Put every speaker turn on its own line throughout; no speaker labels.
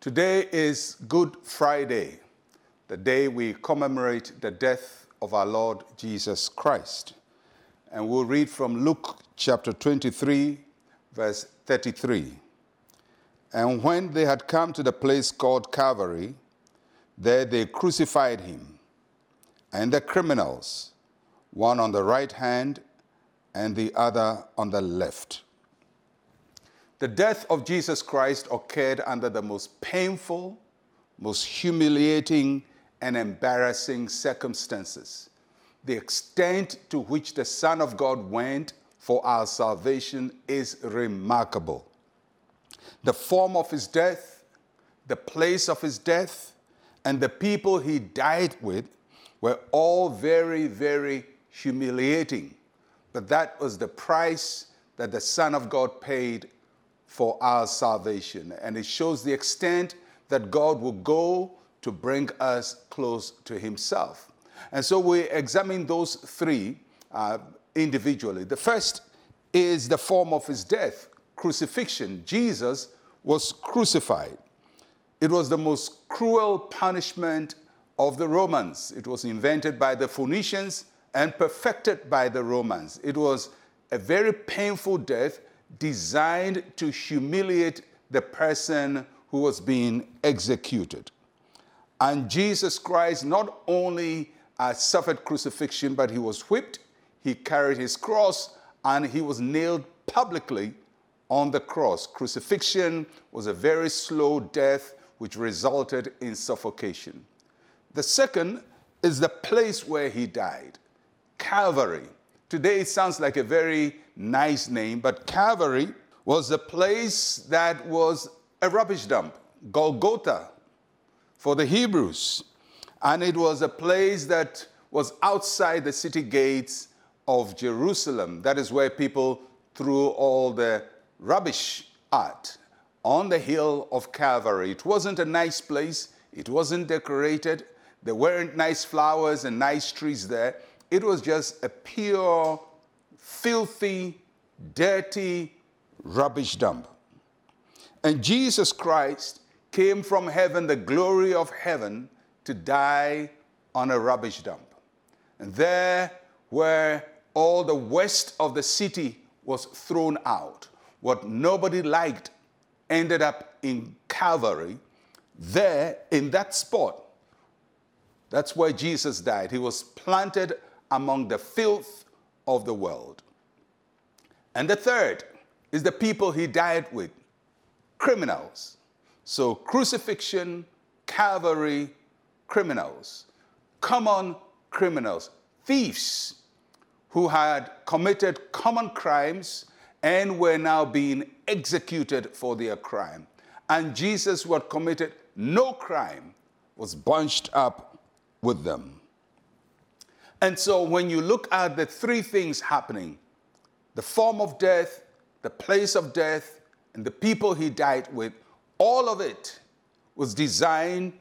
Today is Good Friday, the day we commemorate the death of our Lord Jesus Christ. And we'll read from Luke chapter 23, verse 33. And when they had come to the place called Calvary, there they crucified him and the criminals, one on the right hand and the other on the left. The death of Jesus Christ occurred under the most painful, most humiliating, and embarrassing circumstances. The extent to which the Son of God went for our salvation is remarkable. The form of his death, the place of his death, and the people he died with were all very, very humiliating. But that was the price that the Son of God paid for our salvation. And it shows the extent that God will go to bring us close to Himself. And so we examine those three uh, individually. The first is the form of His death crucifixion. Jesus was crucified. It was the most cruel punishment of the Romans. It was invented by the Phoenicians and perfected by the Romans. It was a very painful death designed to humiliate the person who was being executed. And Jesus Christ not only uh, suffered crucifixion, but he was whipped, he carried his cross, and he was nailed publicly on the cross. Crucifixion was a very slow death which resulted in suffocation. The second is the place where he died Calvary. Today it sounds like a very nice name, but Calvary was a place that was a rubbish dump, Golgotha for the Hebrews. And it was a place that was outside the city gates of Jerusalem. That is where people threw all the rubbish at on the hill of Calvary. It wasn't a nice place, it wasn't decorated, there weren't nice flowers and nice trees there. It was just a pure filthy, dirty rubbish dump. And Jesus Christ came from heaven, the glory of heaven, to die on a rubbish dump. And there, where all the west of the city was thrown out, what nobody liked ended up in Calvary. There, in that spot, that's where Jesus died. He was planted among the filth of the world. And the third is the people he died with criminals. So, crucifixion, Calvary, criminals, common criminals, thieves who had committed common crimes and were now being executed for their crime. And Jesus, who had committed no crime, was bunched up with them. And so when you look at the three things happening the form of death, the place of death, and the people he died with, all of it was designed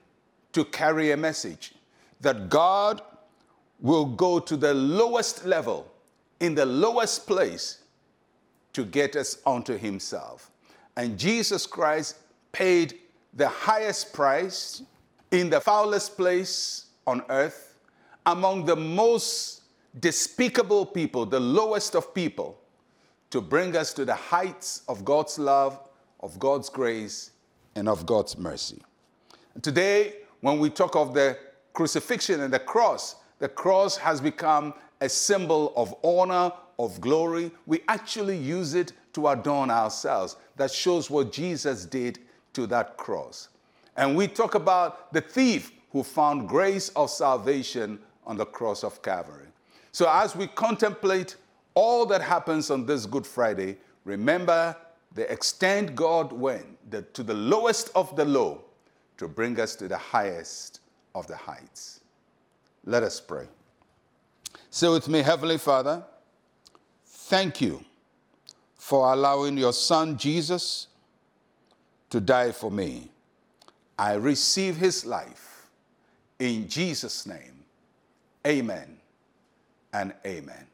to carry a message that God will go to the lowest level, in the lowest place, to get us onto himself. And Jesus Christ paid the highest price in the foulest place on earth among the most despicable people, the lowest of people, to bring us to the heights of God's love, of God's grace, and of God's mercy. And today, when we talk of the crucifixion and the cross, the cross has become a symbol of honor, of glory. We actually use it to adorn ourselves. That shows what Jesus did to that cross. And we talk about the thief who found grace of salvation on the cross of Calvary. So, as we contemplate all that happens on this Good Friday, remember the extent God went the, to the lowest of the low to bring us to the highest of the heights. Let us pray. Say with me, Heavenly Father, thank you for allowing your Son Jesus to die for me. I receive his life in Jesus' name. Amen and amen.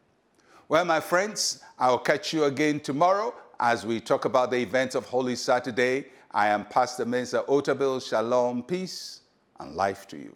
Well, my friends, I'll catch you again tomorrow as we talk about the events of Holy Saturday I am Pastor Mensa Otabil. Shalom, peace, and life to you.